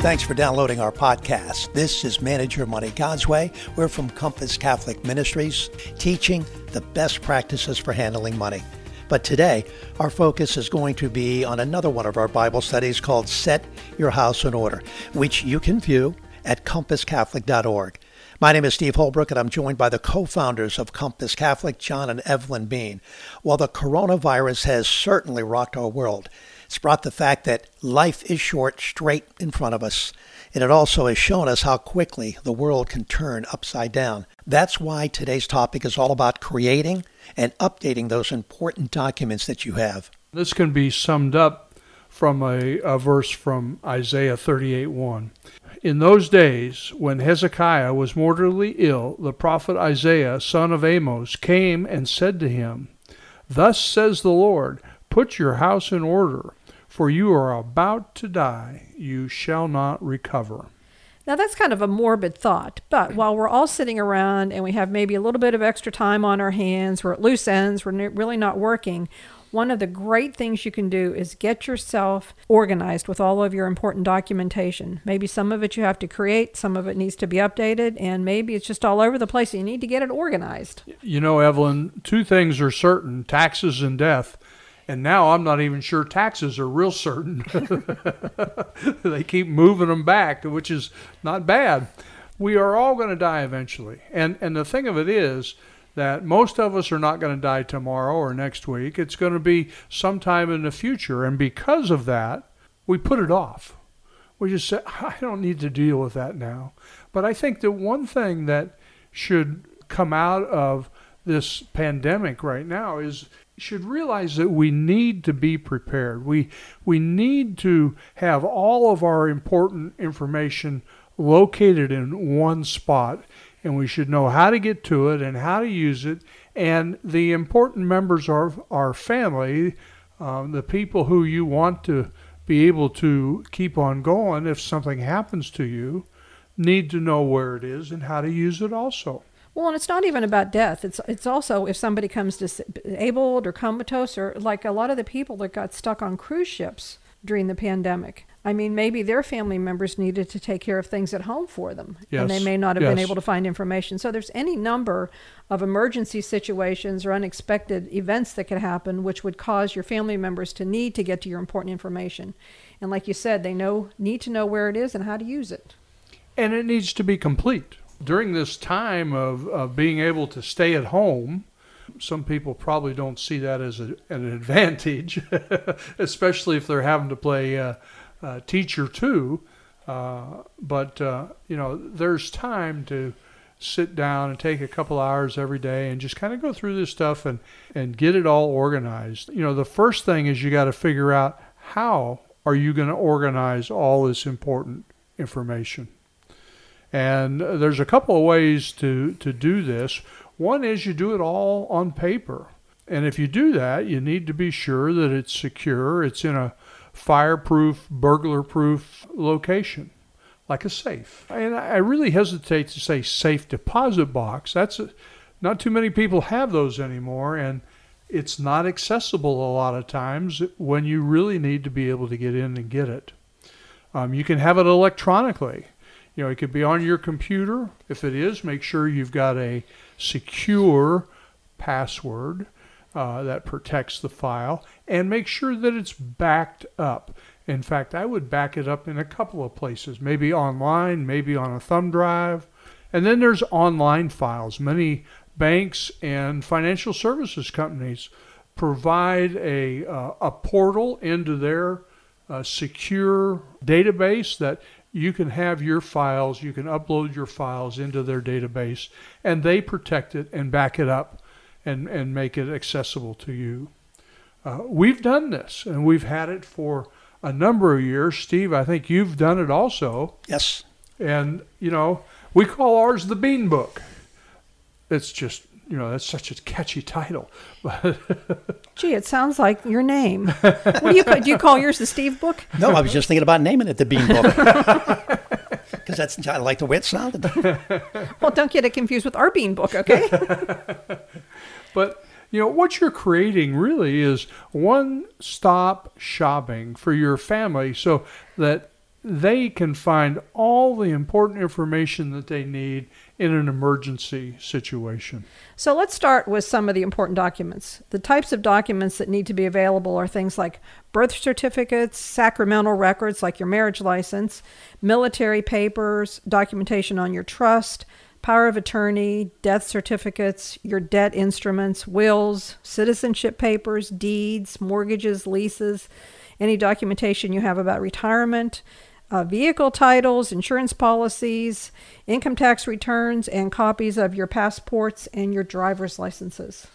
Thanks for downloading our podcast. This is Manage Your Money God's Way. We're from Compass Catholic Ministries, teaching the best practices for handling money. But today, our focus is going to be on another one of our Bible studies called Set Your House in Order, which you can view at compasscatholic.org. My name is Steve Holbrook, and I'm joined by the co founders of Compass Catholic, John and Evelyn Bean. While the coronavirus has certainly rocked our world, it's brought the fact that life is short straight in front of us, and it also has shown us how quickly the world can turn upside down. That's why today's topic is all about creating and updating those important documents that you have. This can be summed up from a, a verse from Isaiah 38 1. In those days, when Hezekiah was mortally ill, the prophet Isaiah, son of Amos, came and said to him, Thus says the Lord, Put your house in order, for you are about to die. You shall not recover. Now, that's kind of a morbid thought, but while we're all sitting around and we have maybe a little bit of extra time on our hands, we're at loose ends, we're really not working, one of the great things you can do is get yourself organized with all of your important documentation. Maybe some of it you have to create, some of it needs to be updated, and maybe it's just all over the place. You need to get it organized. You know, Evelyn, two things are certain taxes and death. And now I'm not even sure taxes are real certain. they keep moving them back, which is not bad. We are all going to die eventually. And and the thing of it is that most of us are not going to die tomorrow or next week. It's going to be sometime in the future. And because of that, we put it off. We just say, I don't need to deal with that now. But I think that one thing that should come out of this pandemic right now is should realize that we need to be prepared. We we need to have all of our important information located in one spot and we should know how to get to it and how to use it and the important members of our family um, the people who you want to be able to keep on going if something happens to you need to know where it is and how to use it also well, and it's not even about death. It's it's also if somebody comes disabled or comatose, or like a lot of the people that got stuck on cruise ships during the pandemic. I mean, maybe their family members needed to take care of things at home for them, yes. and they may not have yes. been able to find information. So there's any number of emergency situations or unexpected events that could happen, which would cause your family members to need to get to your important information. And like you said, they know need to know where it is and how to use it. And it needs to be complete during this time of, of being able to stay at home, some people probably don't see that as a, an advantage, especially if they're having to play uh, uh, teacher too. Uh, but uh, you know, there's time to sit down and take a couple hours every day and just kind of go through this stuff and and get it all organized. You know, the first thing is you got to figure out how are you going to organize all this important information. And there's a couple of ways to, to do this. One is you do it all on paper. And if you do that, you need to be sure that it's secure, it's in a fireproof, burglar proof location, like a safe. And I really hesitate to say safe deposit box. That's a, not too many people have those anymore. And it's not accessible a lot of times when you really need to be able to get in and get it. Um, you can have it electronically. You know, it could be on your computer. If it is, make sure you've got a secure password uh, that protects the file and make sure that it's backed up. In fact, I would back it up in a couple of places, maybe online, maybe on a thumb drive. And then there's online files. Many banks and financial services companies provide a, uh, a portal into their uh, secure database that you can have your files, you can upload your files into their database, and they protect it and back it up and, and make it accessible to you. Uh, we've done this, and we've had it for a number of years. Steve, I think you've done it also. Yes. And, you know, we call ours the Bean Book. It's just you know, that's such a catchy title. Gee, it sounds like your name. What do you call, do you call yours the Steve Book? No, I was just thinking about naming it the Bean Book. Because that's I like the way it sounded. Well, don't get it confused with our Bean Book, okay? but you know what you're creating really is one-stop shopping for your family, so that they can find all the important information that they need in an emergency situation. So let's start with some of the important documents. The types of documents that need to be available are things like birth certificates, sacramental records like your marriage license, military papers, documentation on your trust, power of attorney, death certificates, your debt instruments, wills, citizenship papers, deeds, mortgages, leases, any documentation you have about retirement, uh, vehicle titles, insurance policies, income tax returns, and copies of your passports and your driver's licenses.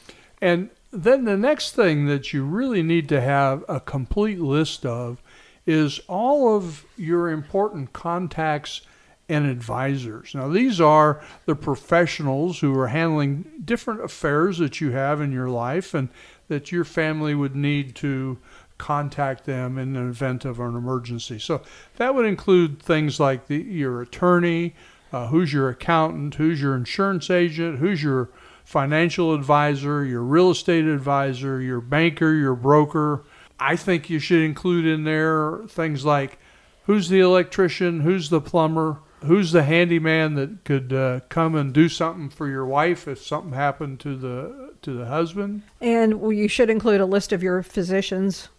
And then the next thing that you really need to have a complete list of is all of your important contacts and advisors. Now, these are the professionals who are handling different affairs that you have in your life and that your family would need to contact them in the event of an emergency. So that would include things like the, your attorney, uh, who's your accountant, who's your insurance agent, who's your financial advisor, your real estate advisor, your banker, your broker. I think you should include in there things like who's the electrician, who's the plumber, who's the handyman that could uh, come and do something for your wife if something happened to the to the husband. And you should include a list of your physicians.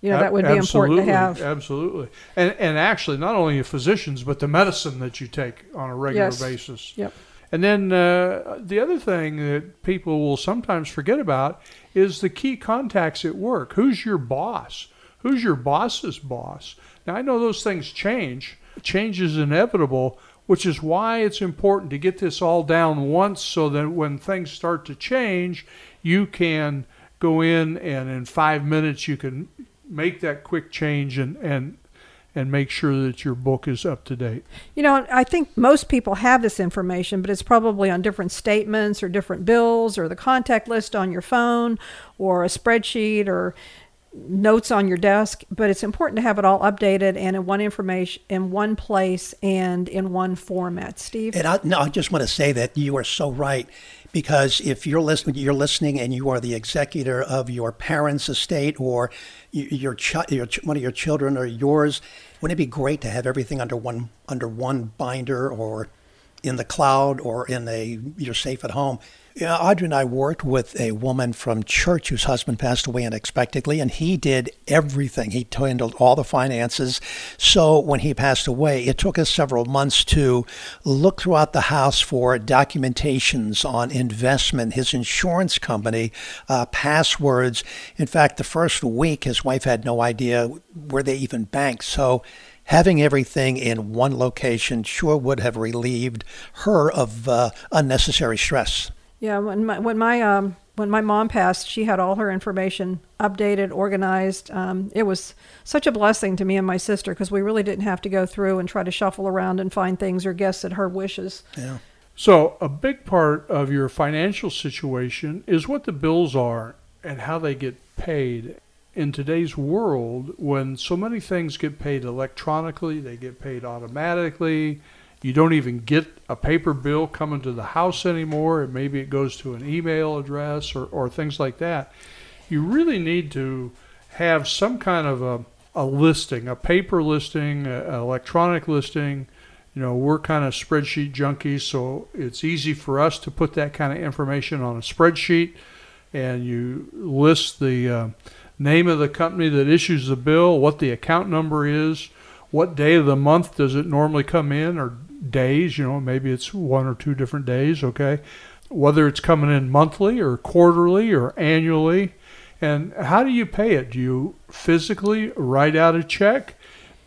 You know that would be important to have. Absolutely, and and actually not only your physicians but the medicine that you take on a regular Yes. basis. Yep. And then uh, the other thing that people will sometimes forget about is the key contacts at work. Who's your boss? Who's your boss's boss? Now, I know those things change. Change is inevitable, which is why it's important to get this all down once so that when things start to change, you can go in and in five minutes you can make that quick change and, and, and make sure that your book is up to date. You know, I think most people have this information, but it's probably on different statements or different bills or the contact list on your phone or a spreadsheet or notes on your desk, but it's important to have it all updated and in one information in one place and in one format. Steve? And I, no, I just want to say that you are so right because if you're listening, you're listening, and you are the executor of your parents' estate or your, your one of your children or yours, wouldn't it be great to have everything under one under one binder or in the cloud or in a you're safe at home? Yeah, Audrey and I worked with a woman from church whose husband passed away unexpectedly, and he did everything. He handled all the finances. So when he passed away, it took us several months to look throughout the house for documentations on investment, his insurance company, uh, passwords. In fact, the first week, his wife had no idea where they even banked. So having everything in one location sure would have relieved her of uh, unnecessary stress. Yeah, when my when my um when my mom passed, she had all her information updated, organized. Um, it was such a blessing to me and my sister because we really didn't have to go through and try to shuffle around and find things or guess at her wishes. Yeah. So, a big part of your financial situation is what the bills are and how they get paid. In today's world, when so many things get paid electronically, they get paid automatically. You don't even get a paper bill coming to the house anymore, and maybe it goes to an email address or, or things like that. You really need to have some kind of a, a listing, a paper listing, an electronic listing, you know, we're kind of spreadsheet junkies, so it's easy for us to put that kind of information on a spreadsheet, and you list the uh, name of the company that issues the bill, what the account number is, what day of the month does it normally come in, or days, you know, maybe it's one or two different days, okay, whether it's coming in monthly or quarterly or annually, and how do you pay it? Do you physically write out a check?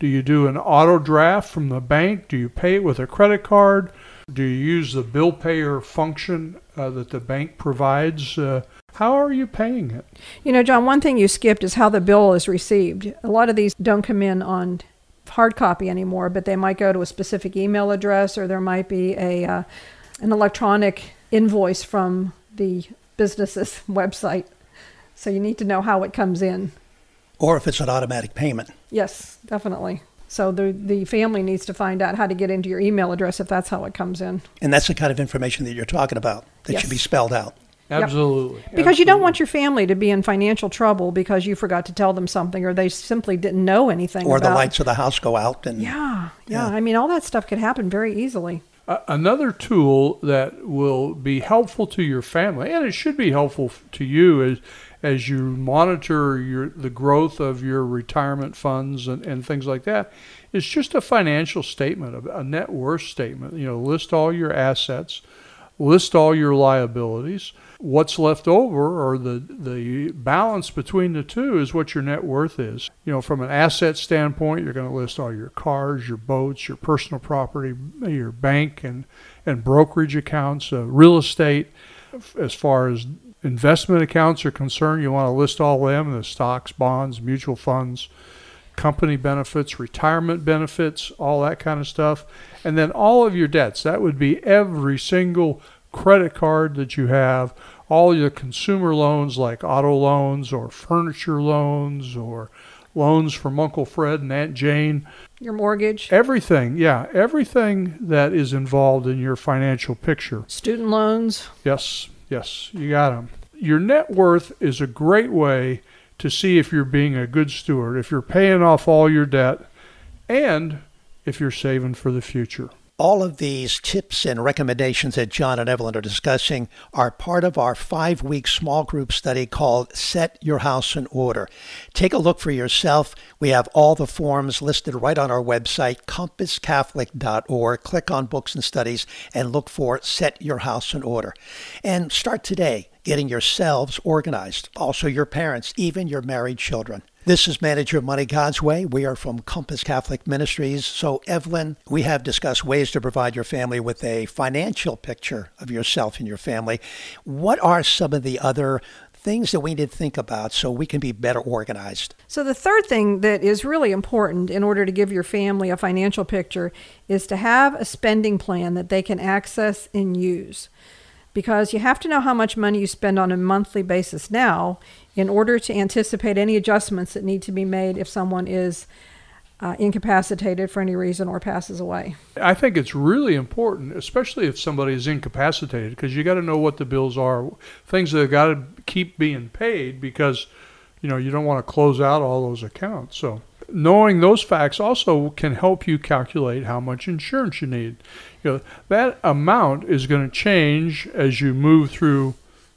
Do you do an auto draft from the bank? Do you pay it with a credit card? Do you use the bill payer function uh, that the bank provides? Uh, how are you paying it? You know, John, one thing you skipped is how the bill is received. A lot of these don't come in on hard copy anymore, but they might go to a specific email address, or there might be a uh, an electronic invoice from the business's website. So you need to know how it comes in. Or if it's an automatic payment. Yes, definitely. So the the family needs to find out how to get into your email address if that's how it comes in. And that's the kind of information that you're talking about that should be spelled out. Absolutely. Because you don't want your family to be in financial trouble because you forgot to tell them something or they simply didn't know anything Or about the lights of the house go out and Yeah, yeah, Yeah. I mean, all that stuff could happen very easily. A- Another tool that will be helpful to your family, and it should be helpful to you as as you monitor your the growth of your retirement funds and, and things like that, is just a financial statement, a, a net worth statement. You know, list all your assets, list all your liabilities. What's left over, or the the balance between the two, is what your net worth is. You know, from an asset standpoint, you're going to list all your cars, your boats, your personal property, your bank and and brokerage accounts, uh, real estate. As far as investment accounts are concerned, you want to list all of them: the stocks, bonds, mutual funds, company benefits, retirement benefits, all that kind of stuff. And then all of your debts. That would be every single credit card that you have, all your consumer loans like auto loans or furniture loans or loans from Uncle Fred and Aunt Jane. Your mortgage, Everything, yeah, everything that is involved in your financial picture. student loans. Yes, yes, you got them. Your net worth is a great way to see if you're being a good steward, if you're paying off all your debt, and if you're saving for the future. All of these tips and recommendations that John and Evelyn are discussing are part of our five week small group study called Set Your House in Order. Take a look for yourself. We have all the forms listed right on our website, compasscatholic.org. Click on Books and Studies and look for Set Your House in Order. And start today getting yourselves organized, also your parents, even your married children. This is Manage Your Money God's Way. We are from Compass Catholic Ministries. So, Evelyn, we have discussed ways to provide your family with a financial picture of yourself and your family. What are some of the other things that we need to think about so we can be better organized? So, the third thing that is really important in order to give your family a financial picture is to have a spending plan that they can access and use. Because you have to know how much money you spend on a monthly basis now in order to anticipate any adjustments that need to be made if someone is uh, incapacitated for any reason or passes away. I think it's really important, especially if somebody is incapacitated, because you got to know what the bills are, things that have got to keep being paid, because you know you don't want to close out all those accounts. So knowing those facts also can help you calculate how much insurance you need. You know that amount is going to change as you move through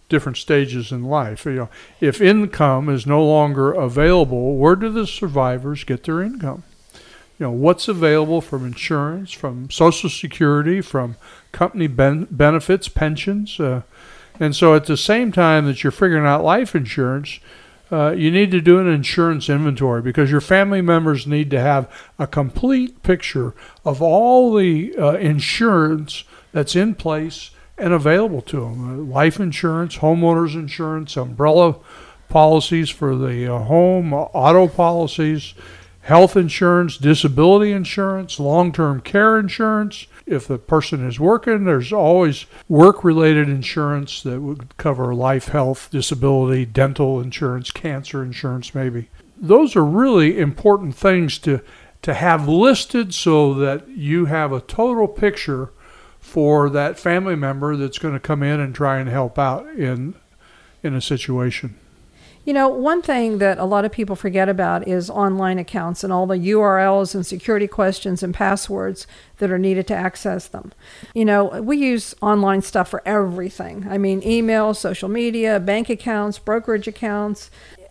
different stages in life. You know, if income is no longer available, where do the survivors get their income? you know what's available from insurance, from Social Security, from company ben- benefits, pensions, uh, and so at the same time that you're figuring out life insurance, uh, you need to do an insurance inventory because your family members need to have a complete picture of all the uh, insurance that's in place and available to them. Uh, life insurance, homeowners insurance, umbrella policies for the uh, home, auto policies health insurance, disability insurance, long term care insurance. If the person is working, there's always work related insurance that would cover life, health, disability, dental insurance, cancer insurance, maybe. Those are really important things to, to have listed so that you have a total picture for that family member that's going to come in and try and help out in, in a situation. You know, one thing that a lot of people forget about is online accounts and all the URLs and security questions and passwords that are needed to access them. You know, we use online stuff for everything. I mean, email, social media, bank accounts, brokerage accounts.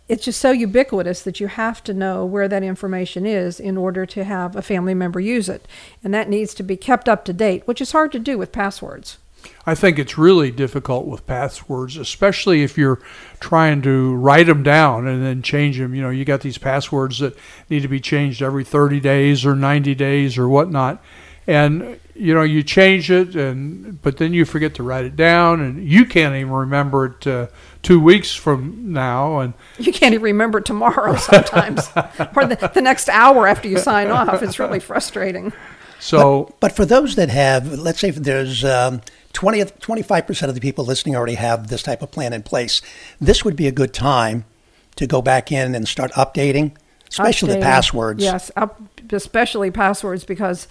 It's just so ubiquitous that you have to know where that information is in order to have a family member use it. And that needs to be kept up to date, which is hard to do with passwords. I think it's really difficult with passwords, especially if you're trying to write them down and then change them. You know, you got these passwords that need to be changed every 30 days or 90 days or whatnot. And, you know, you change it, and but then you forget to write it down, and you can't even remember it uh, two weeks from now. And You can't even remember tomorrow sometimes, or the, the next hour after you sign off. It's really frustrating. so, But for those that have, let's say there's um, 20, 25% of the people listening already have this type of plan in place, this would be a good time to go back in and start updating, especially the passwords. Yes, up, especially passwords because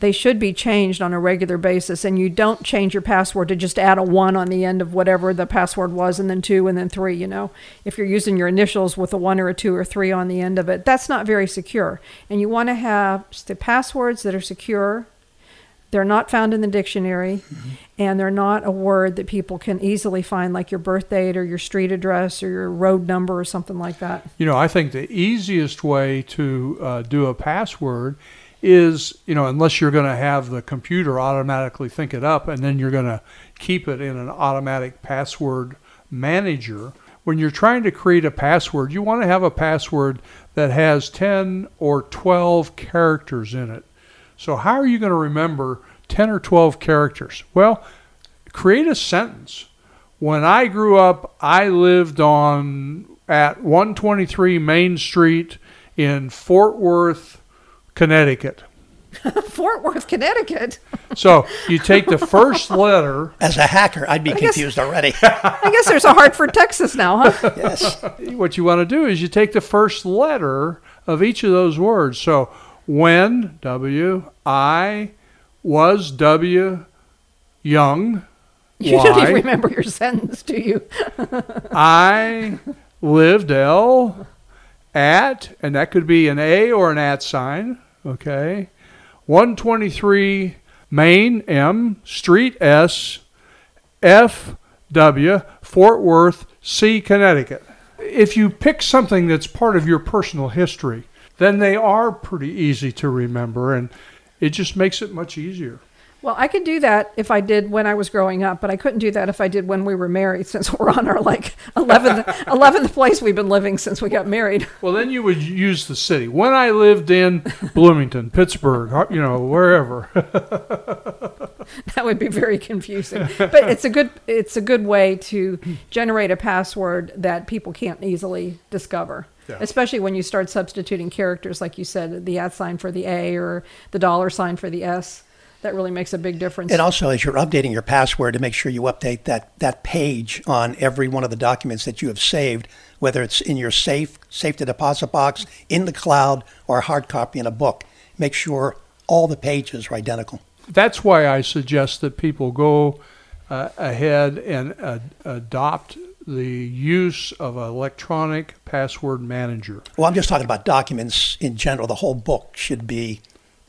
they should be changed on a regular basis. And you don't change your password to just add a one on the end of whatever the password was, and then two, and then three. You know, if you're using your initials with a one or a two or three on the end of it, that's not very secure. And you want to have the passwords that are secure. They're not found in the dictionary, and they're not a word that people can easily find, like your birth date or your street address or your road number or something like that. You know, I think the easiest way to uh, do a password is, you know, unless you're going to have the computer automatically think it up and then you're going to keep it in an automatic password manager. When you're trying to create a password, you want to have a password that has 10 or 12 characters in it. So, how are you going to remember 10 or 12 characters? Well, create a sentence. When I grew up, I lived on at 123 Main Street in Fort Worth, Connecticut. Fort Worth, Connecticut. So you take the first letter. As a hacker, I'd be guess- confused already. I guess there's a Hartford, Texas now, huh? yes. What you want to do is you take the first letter of each of those words. So when W I was W young You don't even remember your sentence, do you? I lived L at, and that could be an A or an at sign, okay? 123 Main M, Street S, F W, Fort Worth, C, Connecticut. If you pick something that's part of your personal history, then they are pretty easy to remember, and it just makes it much easier. Well, I could do that if I did when I was growing up, but I couldn't do that if I did when we were married, since we're on our like 11th, 11th place we've been living since we got married. Well, then you would use the city. When I lived in Bloomington, Pittsburgh, uh, you know, wherever. That would be very confusing. But it's a good it's a good way to generate a password that people can't easily discover. Yeah. Especially when you start substituting characters like you said, the at sign for the A or the dollar sign for the S. That really makes a big difference. And also, as you're updating your password, to make sure you update that, that page on every one of the documents that you have saved, whether it's in your safe, safe to deposit box, in the cloud, or a hard copy in a book. Make sure all the pages are identical. That's why I suggest that people go uh, ahead and uh, adopt the use of an electronic password manager. Well, I'm just talking about documents in general. The whole book should be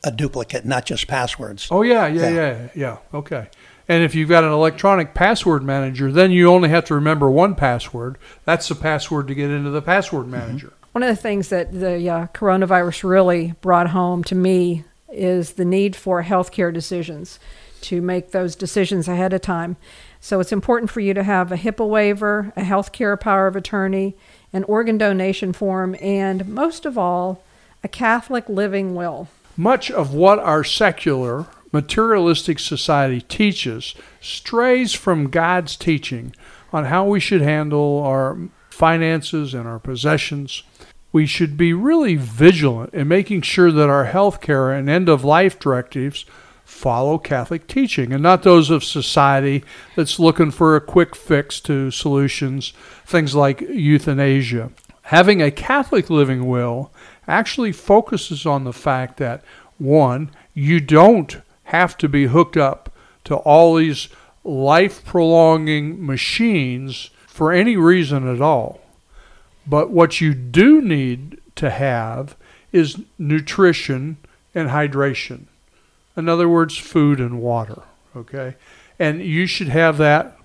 a duplicate, not just passwords. Oh, yeah, yeah, Yeah. yeah, yeah. Okay. And if you've got an electronic password manager, then you only have to remember one password. That's the password to get into the password manager. One of the things that the uh, coronavirus really brought home to me is the need for healthcare decisions to make those decisions ahead of time. So it's important for you to have a HIPAA waiver, a healthcare power of attorney, an organ donation form, and most of all, a Catholic living will. Much of what our secular, materialistic society teaches strays from God's teaching on how we should handle our finances and our possessions. We should be really vigilant in making sure that our health care and end of life directives follow Catholic teaching and not those of society that's looking for a quick fix to solutions, things like euthanasia. Having a Catholic living will actually focuses on the fact that, one, you don't have to be hooked up to all these life prolonging machines for any reason at all. But what you do need to have is nutrition and hydration. In other words, food and water. Okay? And you should have that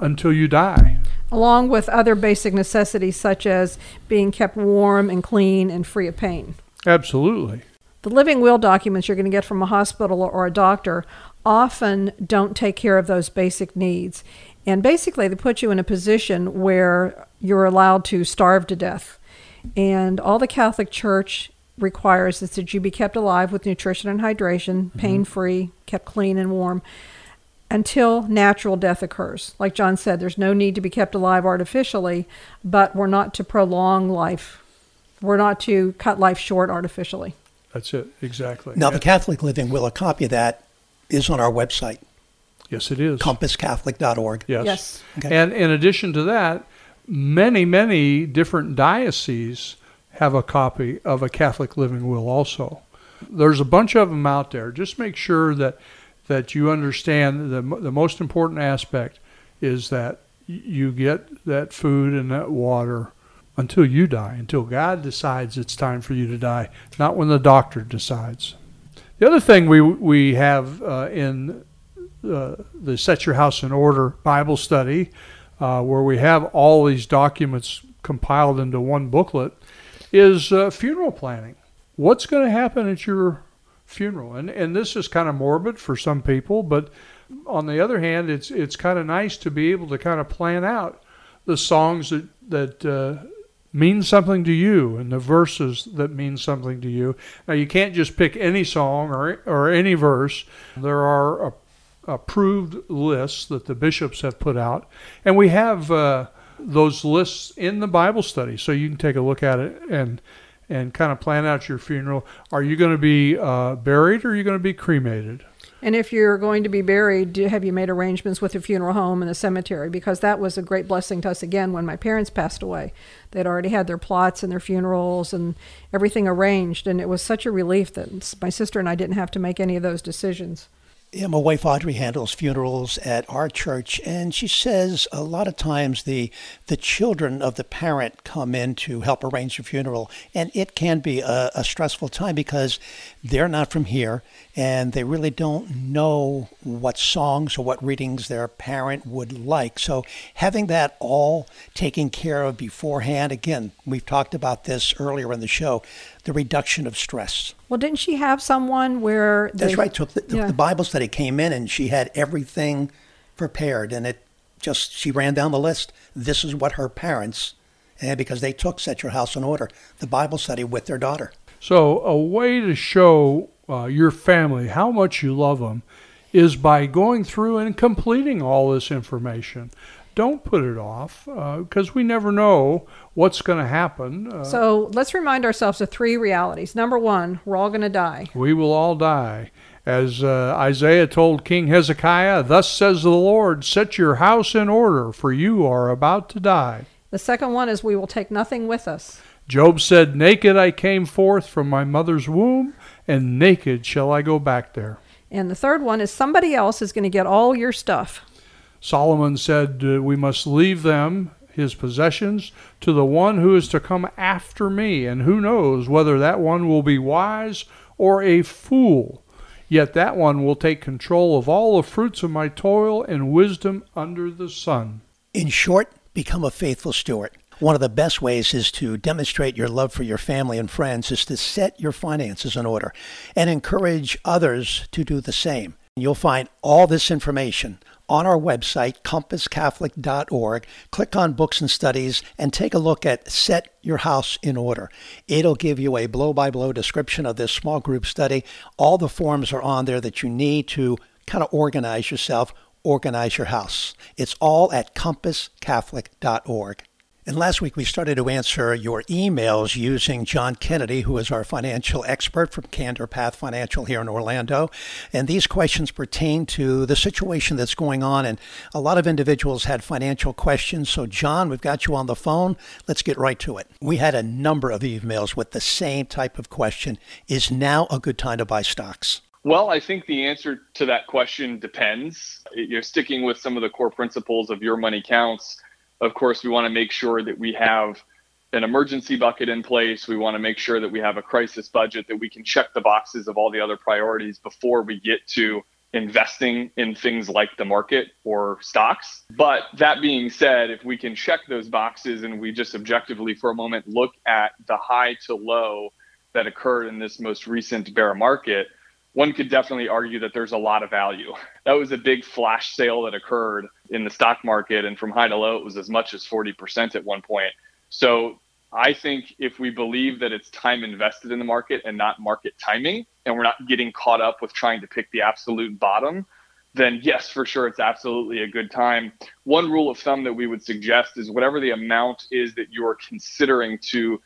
until you die. along with other basic necessities such as being kept warm and clean and free of pain. Absolutely. The living will documents you're going to get from a hospital or a doctor often don't take care of those basic needs. And basically, they put you in a position where you're allowed to starve to death. And all the Catholic Church requires is that you be kept alive with nutrition and hydration, mm-hmm. pain free, kept clean and warm until natural death occurs. Like John said, there's no need to be kept alive artificially, but we're not to prolong life. We're not to cut life short artificially. That's it. Exactly. Now, the Catholic Living Will, a copy of that is on our website, yes, it is. compasscatholic.org. Yes. Yes. Okay. And in addition to that, many, many different dioceses have a copy of a Catholic living will also. There's a bunch of them out there. Just make sure that that you understand the the most important aspect is that you get that food and that water until you die, until God decides it's time for you to die, not when the doctor decides. The other thing we we have uh, in uh, the Set Your House in Order Bible study, uh, where we have all these documents compiled into one booklet, is uh, funeral planning. What's going to happen at your funeral? And and this is kind of morbid for some people, but on the other hand, it's it's kind of nice to be able to kind of plan out the songs that that uh, mean something to you and the verses that mean something to you. Now, you can't just pick any song or, or any verse. There are a, approved lists that the bishops have put out, and we have uh, those lists in the Bible study, so you can take a look at it and and kind of plan out your funeral. Are you going to be uh, buried or are you going to be cremated? And if you're going to be buried, have you made arrangements with a funeral home and a cemetery? Because that was a great blessing to us again when my parents passed away. They'd already had their plots and their funerals and everything arranged. And it was such a relief that my sister and I didn't have to make any of those decisions. Yeah, my wife Audrey handles funerals at our church, and she says a lot of times the the children of the parent come in to help arrange the funeral, and it can be a, a stressful time because they're not from here, and they really don't know what songs or what readings their parent would like. So having that all taken care of beforehand, again, we've talked about this earlier in the show the reduction of stress. Well, didn't she have someone where they, that's right? Took the, yeah. the Bible study came in and she had everything prepared, and it just she ran down the list. This is what her parents, and because they took Set Your House in Order, the Bible study with their daughter. So a way to show uh, your family how much you love them is by going through and completing all this information don't put it off because uh, we never know what's going to happen. Uh, so let's remind ourselves of three realities. Number one, we're all going to die. We will all die. As uh, Isaiah told King Hezekiah, Thus says the Lord, set your house in order, for you are about to die. The second one is we will take nothing with us. Job said, Naked I came forth from my mother's womb, and naked shall I go back there. And the third one is somebody else is going to get all your stuff. Solomon said, uh, We must leave them, his possessions, to the one who is to come after me, and who knows whether that one will be wise or a fool. Yet that one will take control of all the fruits of my toil and wisdom under the sun. In short, become a faithful steward. One of the best ways is to demonstrate your love for your family and friends is to set your finances in order and encourage others to do the same. You'll find all this information on our website, compasscatholic.org. Click on Books and Studies and take a look at Set Your House in Order. It'll give you a blow by blow description of this small group study. All the forms are on there that you need to kind of organize yourself, organize your house. It's all at compasscatholic.org. And last week we started to answer your emails using John Kennedy, who is our financial expert from Candor Path Financial here in Orlando. And these questions pertain to the situation that's going on. And a lot of individuals had financial questions. So, John, we've got you on the phone. Let's get right to it. We had a number of emails with the same type of question Is now a good time to buy stocks? Well, I think the answer to that question depends. You're sticking with some of the core principles of your money counts of course, we want to make sure that we have an emergency bucket in place. We want to make sure that we have a crisis budget that we can check the boxes of all the other priorities before we get to investing in things like the market or stocks. But that being said, if we can check those boxes and we just objectively for a moment look at the high to low that occurred in this most recent bear market, one could definitely argue that there's a lot of value. That was a big flash sale that occurred in the stock market, and from high to low, it was as much as 40% at one point. So I think if we believe that it's time invested in the market and not market timing, and we're not getting caught up with trying to pick the absolute bottom, then yes, for sure, it's absolutely a good time. One rule of thumb that we would suggest is whatever the amount is that you're considering to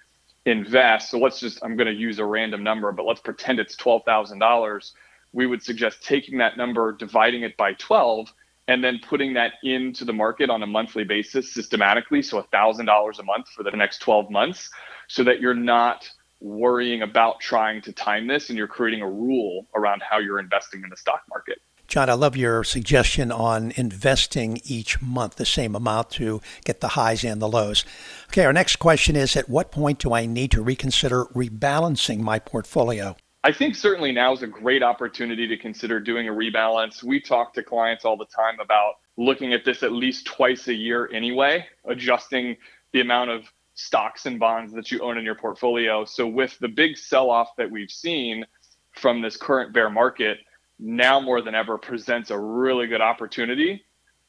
invest. So let's just, I'm going to use a random number, but let's pretend it's $12,000. We would suggest taking that number, dividing it by 12, and then putting that into the market on a monthly basis systematically. So $1,000 a month for the next 12 months so that you're not worrying about trying to time this and you're creating a rule around how you're investing in the stock market. John, I love your suggestion on investing each month the same amount to get the highs and the lows. Okay, our next question is At what point do I need to reconsider rebalancing my portfolio? I think certainly now is a great opportunity to consider doing a rebalance. We talk to clients all the time about looking at this at least twice a year anyway, adjusting the amount of stocks and bonds that you own in your portfolio. So, with the big sell off that we've seen from this current bear market, now more than ever presents a really good opportunity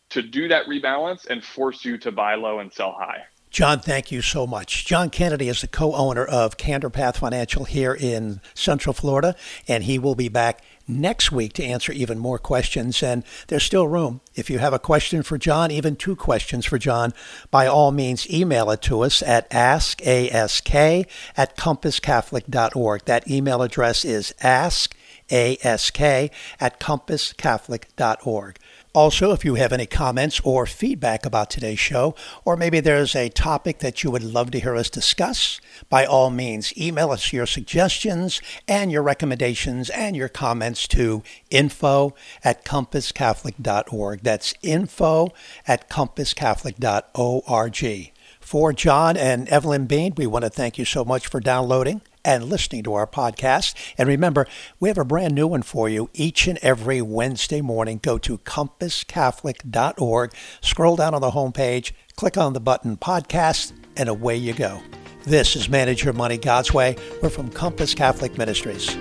to do that rebalance and force you to buy low and sell high. John, thank you so much. John Kennedy is the co owner of Candor Path Financial here in Central Florida, and he will be back next week to answer even more questions. And there's still room. If you have a question for John, even two questions for John, by all means, email it to us at askask at compasscatholic.org. That email address is ask ask at compasscatholic.org. Also, if you have any comments or feedback about today's show, or maybe there's a topic that you would love to hear us discuss, by all means, email us your suggestions and your recommendations and your comments to info at compasscatholic.org. That's info at compasscatholic.org. For John and Evelyn Bean, we want to thank you so much for downloading and listening to our podcast. And remember, we have a brand new one for you each and every Wednesday morning. Go to compasscatholic.org, scroll down on the homepage, click on the button podcast, and away you go. This is Manage Your Money God's Way. We're from Compass Catholic Ministries.